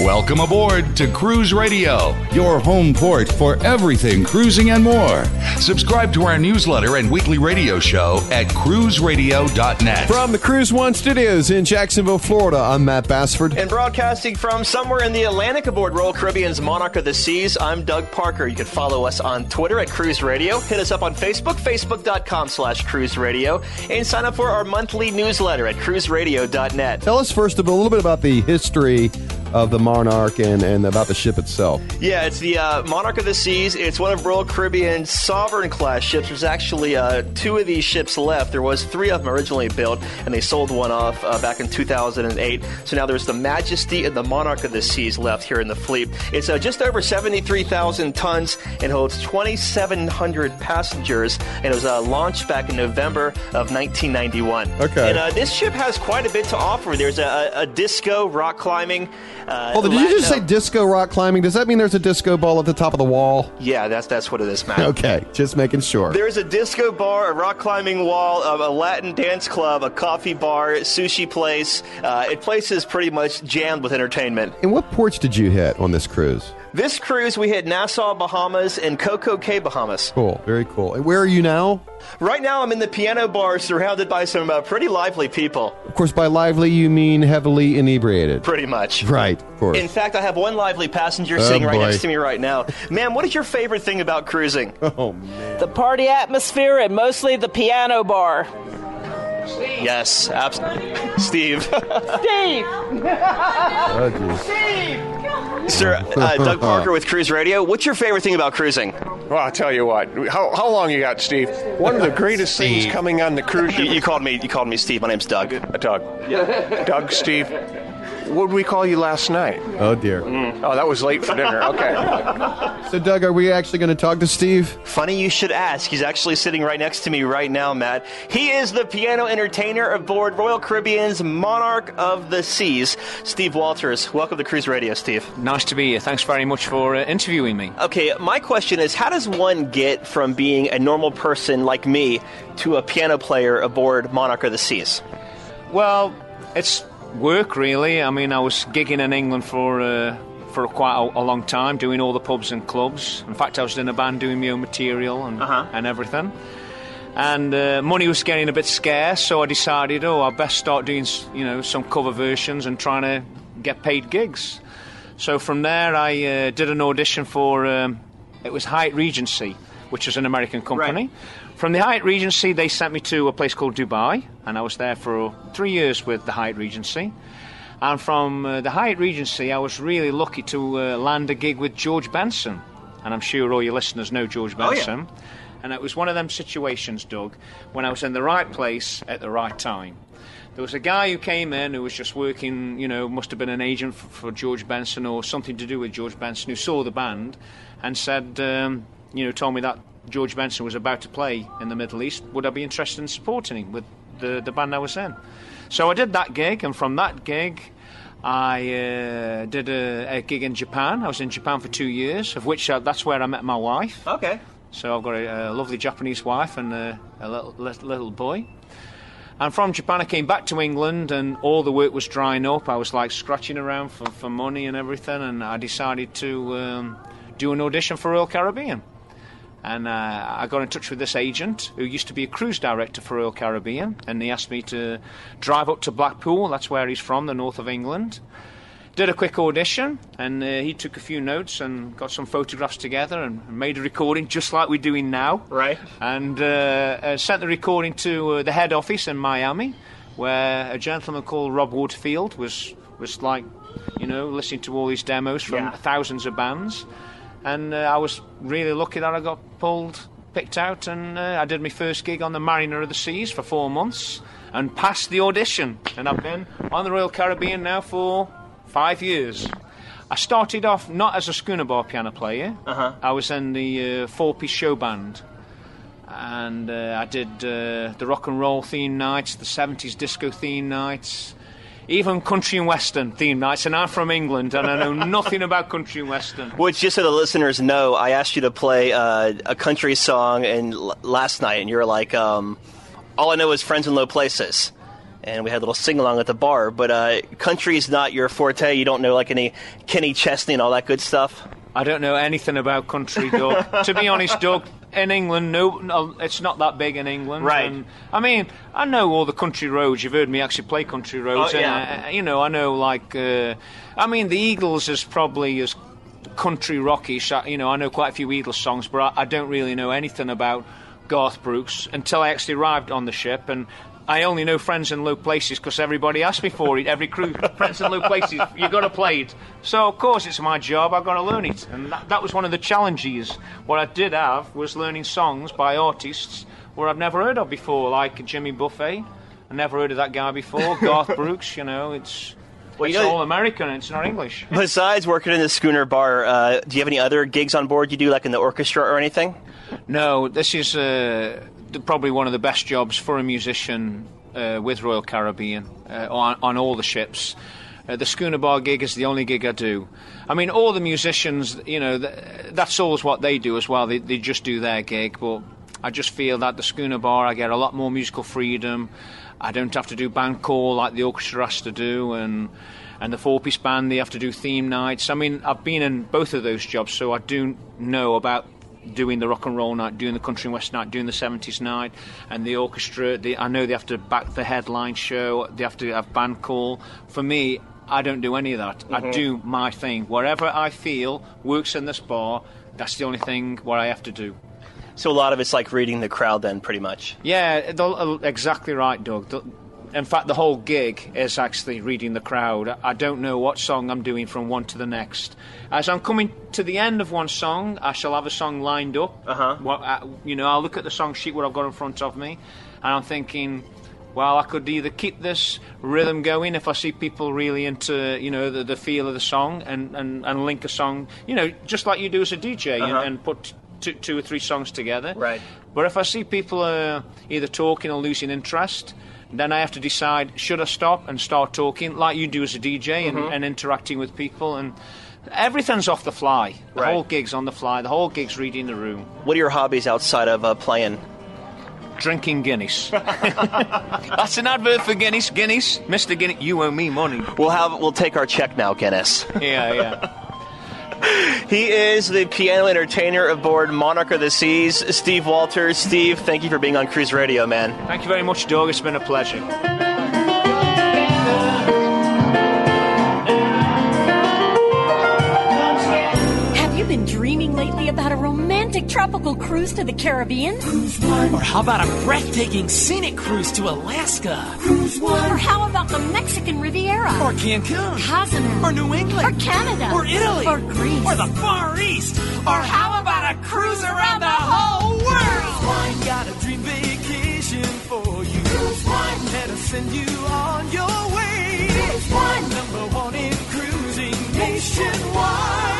Welcome aboard to Cruise Radio, your home port for everything cruising and more. Subscribe to our newsletter and weekly radio show at cruiseradio.net. From the Cruise One studios in Jacksonville, Florida, I'm Matt Bassford. And broadcasting from somewhere in the Atlantic aboard Royal Caribbean's Monarch of the Seas, I'm Doug Parker. You can follow us on Twitter at Cruise Radio. Hit us up on Facebook, facebook.com slash cruise radio, and sign up for our monthly newsletter at cruiseradio.net. Tell us first a little bit about the history of the Monarch and, and about the ship itself. Yeah, it's the uh, Monarch of the Seas. It's one of Royal Caribbean's Sovereign class ships. There's actually uh, two of these ships left. There was three of them originally built, and they sold one off uh, back in 2008. So now there's the Majesty and the Monarch of the Seas left here in the fleet. It's uh, just over 73,000 tons and holds 2,700 passengers. And it was uh, launched back in November of 1991. Okay. And uh, this ship has quite a bit to offer. There's a, a disco rock climbing. Uh, oh, did you just say disco rock climbing? Does that mean there's a disco ball at the top of the wall? Yeah, that's that's what it is, man. Okay, just making sure. There's a disco bar, a rock climbing wall, a, a Latin dance club, a coffee bar, sushi place. Uh, it place is pretty much jammed with entertainment. And what ports did you hit on this cruise? This cruise, we hit Nassau, Bahamas, and Coco Cay, Bahamas. Cool, very cool. And where are you now? Right now, I'm in the piano bar, surrounded by some uh, pretty lively people. Of course, by lively you mean heavily inebriated. Pretty much. Right, of course. In fact, I have one lively passenger Oh, sitting right boy. next to me right now. Ma'am, what is your favorite thing about cruising? oh man. The party atmosphere and mostly the piano bar. Yes, absolutely. Steve. Steve! Geez. Sir, uh, Doug Parker with Cruise Radio. What's your favorite thing about cruising? Well, I'll tell you what. How, how long you got, Steve? One of the greatest things coming on the cruise You, ship. you called me. You called me Steve. My name's Doug. Uh, Doug. Doug, Steve. What did we call you last night? Oh dear. Oh, that was late for dinner. Okay. So, Doug, are we actually going to talk to Steve? Funny you should ask. He's actually sitting right next to me right now, Matt. He is the piano entertainer aboard Royal Caribbean's Monarch of the Seas, Steve Walters. Welcome to Cruise Radio, Steve. Nice to be here. Thanks very much for uh, interviewing me. Okay, my question is how does one get from being a normal person like me to a piano player aboard Monarch of the Seas? Well, it's work really. I mean, I was gigging in England for uh, for quite a, a long time, doing all the pubs and clubs. In fact, I was in a band doing my own material and Uh-huh. and everything. And uh, money was getting a bit scarce, so I decided, oh, I best start doing, you know, some cover versions and trying to get paid gigs. So from there, I uh, did an audition for um, it was Hyatt Regency, which was an American company. Right. From the Hyatt Regency, they sent me to a place called Dubai, and I was there for three years with the Hyatt Regency. And from uh, the Hyatt Regency, I was really lucky to uh, land a gig with George Benson. And I'm sure all your listeners know George Benson. Oh, yeah. And it was one of them situations, Doug, when I was in the right place at the right time. There was a guy who came in who was just working, you know, must have been an agent for, for George Benson or something to do with George Benson, who saw the band and said, um, you know, told me that George Benson was about to play in the Middle East. Would I be interested in supporting him with the, the band I was in? So I did that gig, and from that gig, I uh, did a, a gig in Japan. I was in Japan for two years, of which uh, that's where I met my wife. Okay. So I've got a, a lovely Japanese wife and a, a little, little, boy. And from Japan, I came back to England, and all the work was drying up. I was like scratching around for, for money and everything, and I decided to um, do an audition for Royal Caribbean. And uh, I got in touch with this agent who used to be a cruise director for Royal Caribbean, and he asked me to drive up to Blackpool. That's where he's from, the north of England. Did a quick audition, and uh, he took a few notes and got some photographs together and made a recording just like we're doing now. Right. And uh, uh, sent the recording to uh, the head office in Miami, where a gentleman called Rob Woodfield was was like, you know, listening to all these demos from Yeah. thousands of bands. And uh, I was really lucky that I got pulled, picked out, and uh, I did my first gig on the Mariner of the Seas for four months and passed the audition. And I've been on the Royal Caribbean now for Five years. I started off not as a schooner bar piano player. Uh-huh. I was in the uh, four-piece show band, and uh, I did uh, the rock and roll theme nights, the '70s disco theme nights, even country and western theme nights. And I'm from England, and I know nothing about country and western. Which, just so the listeners know, I asked you to play uh, a country song and l- last night, and you were like, um, "All I know is friends in low places." And we had a little sing along at the bar. But uh, country's not your forte. You don't know like any Kenny Chesney and all that good stuff. I don't know anything about country, Doug. to be honest, Doug, in England, no, no, it's not that big in England. Right. And, I mean, I know all the country roads. You've heard me actually play country roads. Oh, and, yeah. uh, you know, I know like, uh, I mean, the Eagles is probably as country rockish. You know, I know quite a few Eagles songs, but I, I don't really know anything about Garth Brooks until I actually arrived on the ship and. I only know Friends in Low Places because everybody asked me for it. Every crew, Friends in Low Places, You've got to play it. So of course it's my job. I've got to learn it, and that, that was one of the challenges. What I did have was learning songs by artists where I've never heard of before, like Jimmy Buffett. I never heard of that guy before. Garth Brooks, you know, it's Well, you it's know- all American. It's not English. Besides working in the schooner bar, uh, do you have any other gigs on board you do, like in the orchestra or anything? No, this is uh, probably one of the best jobs for a musician uh, with Royal Caribbean uh, on, on all the ships. Uh, the schooner bar gig is the only gig I do. I mean, all the musicians, you know, th- that's always what they do as well. They, they just do their gig, but I just feel that the schooner bar, I get a lot more musical freedom. I don't have to do band call like the orchestra has to do, and and the four-piece band they have to do theme nights. I mean, I've been in both of those jobs, so I do know about doing the rock and roll night, doing the country and west night, doing the 70s night, and the orchestra. They, I know they have to back the headline show, they have to have band call. For me, I don't do any of that. I do my thing. Wherever I feel works in this bar, that's the only thing what I have to do. So a lot of it's like reading the crowd, then, pretty much. Yeah, uh, exactly right, Doug. In fact, the whole gig is actually reading the crowd. I don't know what song I'm doing from one to the next. As I'm coming to the end of one song, I shall have a song lined up. Uh-huh. What, uh, you know, I'll look at the song sheet what I've got in front of me, and I'm thinking, well, I could either keep this rhythm going if I see people really into, you know, the, the feel of the song, and, and, and link a song, you know, just like you do as a DJ, and, Uh-huh. and put two, two or three songs together. Right. But if I see people uh, either talking or losing interest, then I have to decide should I stop and start talking like you do as a DJ and, Mm-hmm. and interacting with people and everything's off the fly. The Right. whole gig's on the fly. The whole gig's reading the room. What are your hobbies outside of uh, playing? Drinking Guinness. That's an advert for Guinness. Guinness, Mr. Guinness, you owe me money. We'll have we'll take our check now, Guinness. Yeah, yeah. He is the piano entertainer aboard Monarch of the Seas, Steve Walters. Steve, thank you for being on Cruise Radio, man. Thank you very much, Doug. It's been a pleasure. Romantic tropical cruise to the Caribbean? Or how about a breathtaking scenic cruise to Alaska? Or how about the Mexican Riviera? Or Cancun? Cozumel? Or New England? Or Canada? Or Italy? Or Greece? Or the Far East? Or how about a cruise around the whole world? I got a dream vacation for you. Cruise One. Let us send you on your way. Cruise One. Number one in cruising nationwide.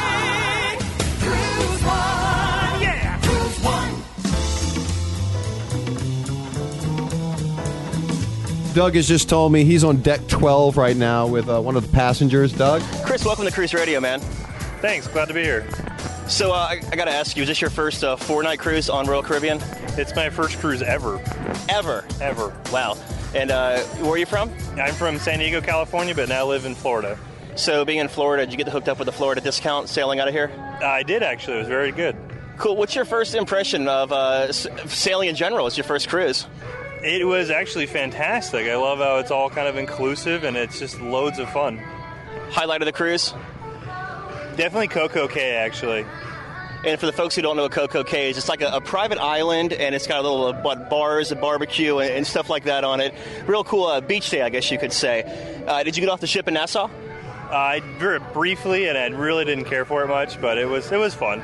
Doug has just told me he's on deck 12 right now with uh, one of the passengers. Doug? Chris, welcome to Cruise Radio, man. Thanks, glad to be here. So uh, I, I got to ask you, is this your first uh, four-night cruise on Royal Caribbean? It's my first cruise ever. Ever? Ever. Wow. And uh, where are you from? I'm from San Diego, California, but now live in Florida. So being in Florida, did you get hooked up with a Florida discount sailing out of here? I did actually. It was very good. Cool. What's your first impression of uh, sailing in general? It's your first cruise. It was actually fantastic. I love how it's all kind of inclusive and it's just loads of fun. Highlight of the cruise? Definitely Coco Cay, actually. And for the folks who don't know what Coco Cay is, it's like a, a private island, and it's got a little uh, what bars, a barbecue, and, and stuff like that on it. Real cool uh, beach day, I guess you could say. Uh, did you get off the ship in Nassau? I very briefly, and I really didn't care for it much, but it was it was fun.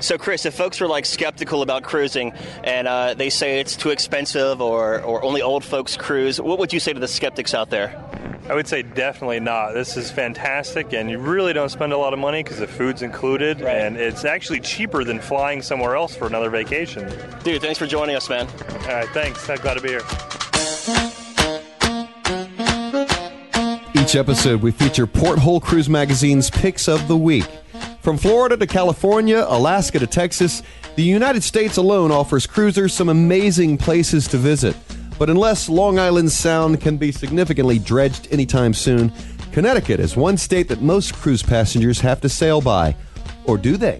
So, Chris, if folks are like skeptical about cruising and uh, they say it's too expensive or, or only old folks cruise, what would you say to the skeptics out there? I would say definitely not. This is fantastic, and you really don't spend a lot of money because the food's included, and it's actually cheaper than flying somewhere else for another vacation. Dude, thanks for joining us, man. All right, thanks. I'm glad to be here. Each episode, we feature Porthole Cruise Magazine's picks of the week. From Florida to California, Alaska to Texas, the United States alone offers cruisers some amazing places to visit. But unless Long Island Sound can be significantly dredged anytime soon, Connecticut is one state that most cruise passengers have to sail by. Or do they?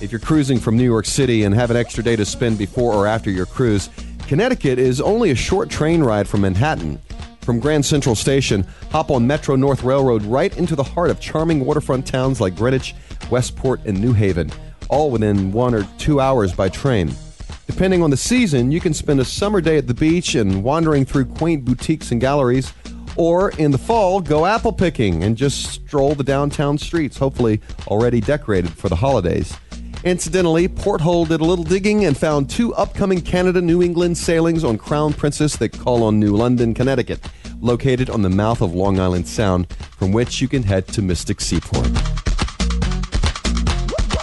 If you're cruising from New York City and have an extra day to spend before or after your cruise, Connecticut is only a short train ride from Manhattan. From Grand Central Station, hop on Metro North Railroad right into the heart of charming waterfront towns like Greenwich, Westport, and New Haven, all within one or two hours by train. Depending on the season, you can spend a summer day at the beach and wandering through quaint boutiques and galleries, or in the fall, go apple picking and just stroll the downtown streets, hopefully already decorated for the holidays. Incidentally, Porthole did a little digging and found two upcoming Canada New England sailings on Crown Princess that call on New London, Connecticut, located on the mouth of Long Island Sound, from which you can head to Mystic Seaport.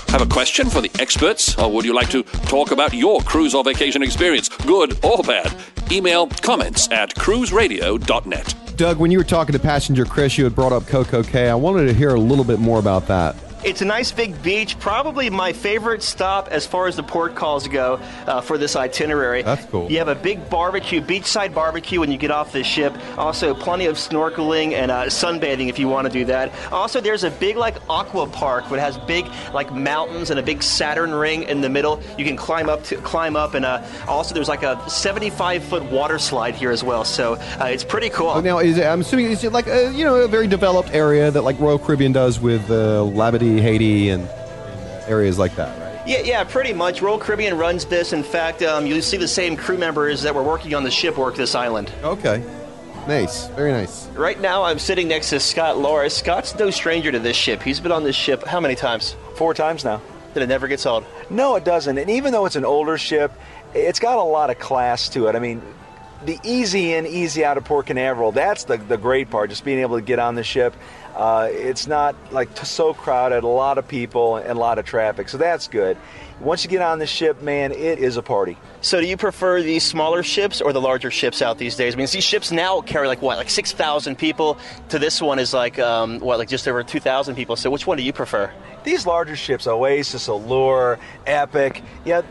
Have a question for the experts, or would you like to talk about your cruise or vacation experience, good or bad? Email comments at cruiseradio.net. Doug, when you were talking to passenger Chris, you had brought up Coco Cay. I wanted to hear a little bit more about that. It's a nice big beach, probably my favorite stop as far as the port calls go uh, for this itinerary. That's cool. You have a big barbecue, beachside barbecue when you get off the ship. Also, plenty of snorkeling and uh, sunbathing if you want to do that. Also, there's a big like aqua park that has big like mountains and a big Saturn ring in the middle. You can climb up to climb up, and uh, also there's like a 75 foot water slide here as well. So uh, it's pretty cool. Now, is it, I'm assuming it's like a, you know a very developed area that like Royal Caribbean does with uh, Labadee, Haiti, and, and areas like that, right? Yeah, yeah, pretty much. Royal Caribbean runs this. In fact, um, you'll see the same crew members that were working on the ship work this island. Okay, nice, very nice. Right now, I'm sitting next to Scott Loris. Scott's no stranger to this ship. He's been on this ship how many times? Four times now. That it never gets old. No, it doesn't. And even though it's an older ship, it's got a lot of class to it. I mean, the easy in, easy out of Port Canaveral, that's the, the great part, just being able to get on the ship. Uh, it's not like so crowded, a lot of people and a lot of traffic, so that's good. Once you get on the ship, man, it is a party. So, do you prefer the smaller ships or the larger ships out these days? I mean, these ships now carry like what, like six thousand people. To this one is like um, what, like just over two thousand people. So, which one do you prefer? These larger ships, Oasis, Allure, Epic, yeah,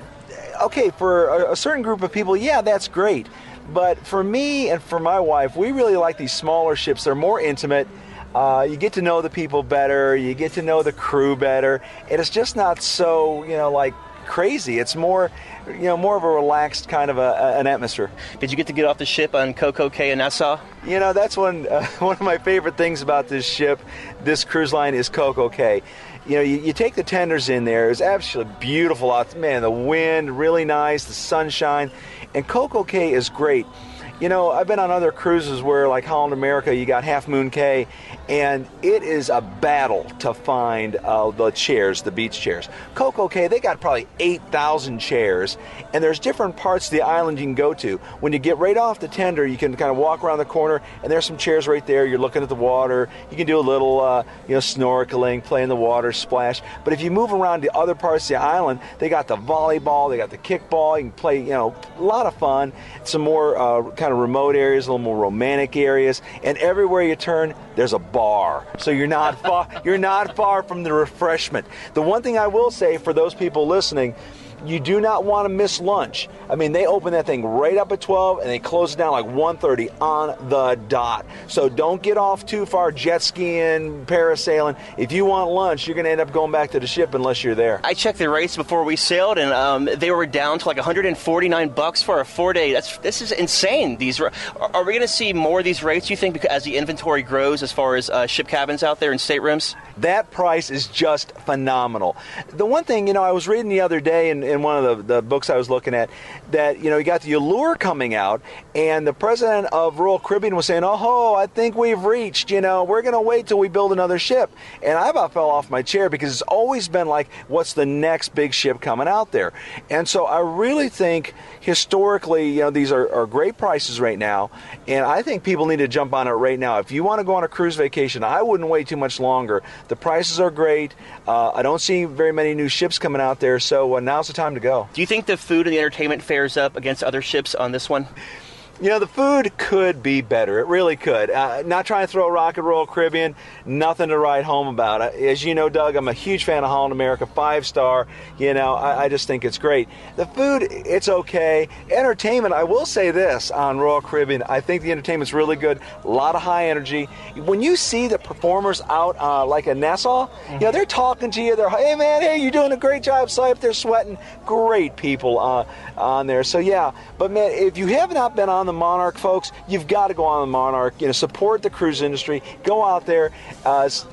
okay, for a, a certain group of people, yeah, that's great. But for me and for my wife, we really like these smaller ships. They're more intimate. Uh, you get to know the people better. You get to know the crew better, and it's just not so you know like crazy. It's more you know more of a relaxed kind of a, a- an atmosphere. Did you get to get off the ship on Coco Cay in Nassau? You know that's one uh, one of my favorite things about this ship, this cruise line is Coco Cay. You know, you, you take the tenders in there. It's absolutely beautiful. Man, the wind really nice, the sunshine, and Coco Cay is great. You know, I've been on other cruises where, like Holland America, you got Half Moon Cay, and it is a battle to find uh, the chairs, the beach chairs. Coco Cay, they got probably 8,000 chairs, and there's different parts of the island you can go to. When you get right off the tender, you can kind of walk around the corner, and there's some chairs right there. You're looking at the water. You can do a little, uh, you know, snorkeling, play in the water, splash. But if you move around to other parts of the island, they got the volleyball, they got the kickball. You can play, you know, a lot of fun. Some more uh, kind of remote areas, a little more romantic areas, and everywhere you turn, there's a bar. So you're not far. You're not far from the refreshment. The one thing I will say for those people listening. You do not want to miss lunch. I mean, they open that thing right up at 12 and they close it down like 1:30 on the dot. So don't get off too far jet skiing, parasailing. If you want lunch, you're going to end up going back to the ship unless you're there. I checked the rates before we sailed, and um, they were down to like 149 bucks for a four day. That's this is insane. These are, are we going to see more of these rates? You think because as the inventory grows as far as uh, ship cabins out there and staterooms? That price is just phenomenal. The one thing, you know, I was reading the other day in, in one of the, the books I was looking at that, you know, you got the Allure coming out, and the president of Royal Caribbean was saying, oh, I think we've reached, you know, we're going to wait till we build another ship. And I about fell off my chair because it's always been like, what's the next big ship coming out there? And so I really think historically, you know, these are, are great prices right now, and I think people need to jump on it right now. If you want to go on a cruise vacation, I wouldn't wait too much longer. The prices are great. Uh, I don't see very many new ships coming out there, so uh, now's the time to go. Do you think the food and the entertainment fares up against other ships on this one? You know, the food could be better. It really could. Uh, not trying to throw a rock at Royal Caribbean, nothing to write home about. As you know, Doug, I'm a huge fan of Holland America, five star. You know, I, I just think it's great. The food, it's okay. Entertainment, I will say this on Royal Caribbean, I think the entertainment's really good. A lot of high energy. When you see the performers out, uh, like a Nassau, you know, they're talking to you. They're, hey man, hey, you're doing a great job. So They're sweating. Great people uh, on there. So yeah, but man, if you have not been on the Monarch, folks, you've got to go on the Monarch. You know, support the cruise industry. Go out there. Uh, s-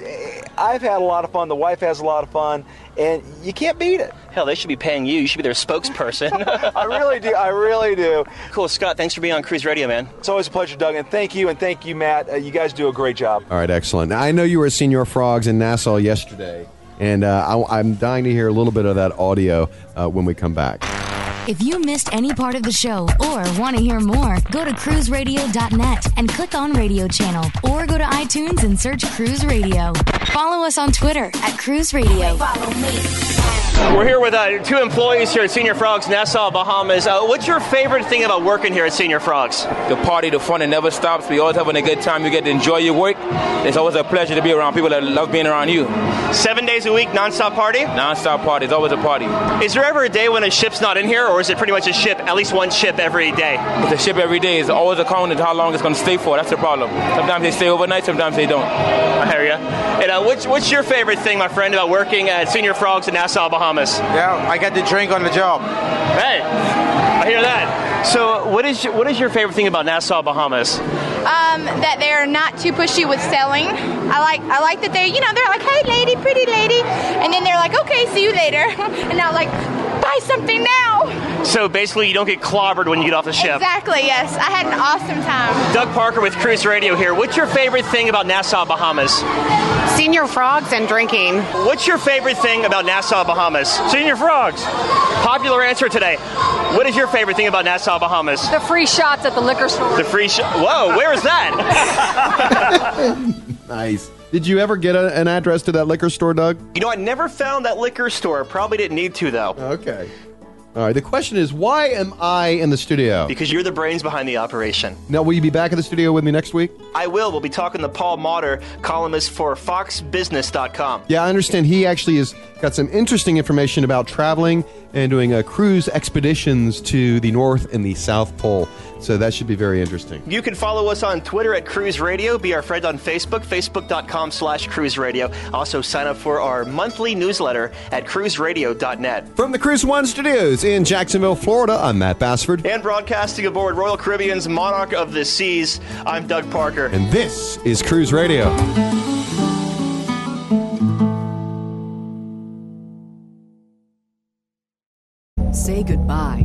I've had a lot of fun. The wife has a lot of fun, and you can't beat it. Hell, they should be paying you. You should be their spokesperson. I really do. I really do. Cool, Scott. Thanks for being on Cruise Radio, man. It's always a pleasure, Doug, and thank you, and thank you, Matt. Uh, you guys do a great job. All right, excellent. Now, I know you were at Señor Frog's in Nassau yesterday, and uh, I, I'm dying to hear a little bit of that audio uh, when we come back. If you missed any part of the show or want to hear more, go to cruiseradio.net and click on radio channel or go to iTunes and search Cruise Radio. Follow us on Twitter at Cruise Radio. We're here with uh, two employees here at Señor Frog's, Nassau, Bahamas. Uh, what's your favorite thing about working here at Señor Frog's? The party, the fun, it never stops. We always having a good time. You get to enjoy your work. It's always a pleasure to be around people that love being around you. Seven days a week, nonstop party? Non-stop party. It's always a party. Is there ever a day when a ship's not in here, or is it pretty much a ship, at least one ship every day? It's a ship every day. It's always a accounted how long it's going to stay for. That's the problem. Sometimes they stay overnight. Sometimes they don't. I hear ya. And uh, what's, what's your favorite thing, my friend, about working at Señor Frog's in Nassau, Bahamas? Yeah, I get to drink on the job. Hey, I hear that. So, what is your, what is your favorite thing about Nassau, Bahamas? um, that they're not too pushy with selling. I like I like that they you know they're like hey lady pretty lady and then they're like okay see you later and now like buy something now. So basically, you don't get clobbered when you get off the ship. Exactly yes I had an awesome time. Doug Parker with Cruise Radio here. What's your favorite thing about Nassau, Bahamas? Señor Frog's and drinking. What's your favorite thing about Nassau, Bahamas? Señor Frog's. Popular answer today. What is your favorite thing about Nassau, Bahamas? The free shots at the liquor store. The free sh- Whoa, where is that? Nice. Did you ever get a, an address to that liquor store, Doug? you know, I never found that liquor store. Probably didn't need to, though. Okay. All right. The question is, why am I in the studio? Because you're the brains behind the operation. Now, will you be back in the studio with me next week? I will. We'll be talking to Paul Motter, columnist for FoxBusiness.com. Yeah, I understand he actually has got some interesting information about traveling and doing uh, cruise expeditions to the North and the South Pole. So that should be very interesting. You can follow us on Twitter at Cruise Radio. Be our friend on Facebook, facebook.com slash Cruise Radio. Also, sign up for our monthly newsletter at cruiseradio.net. From the Cruise One studios in Jacksonville, Florida, I'm Matt Bassford. And broadcasting aboard Royal Caribbean's Monarch of the Seas, I'm Doug Parker. And this is Cruise Radio. Say goodbye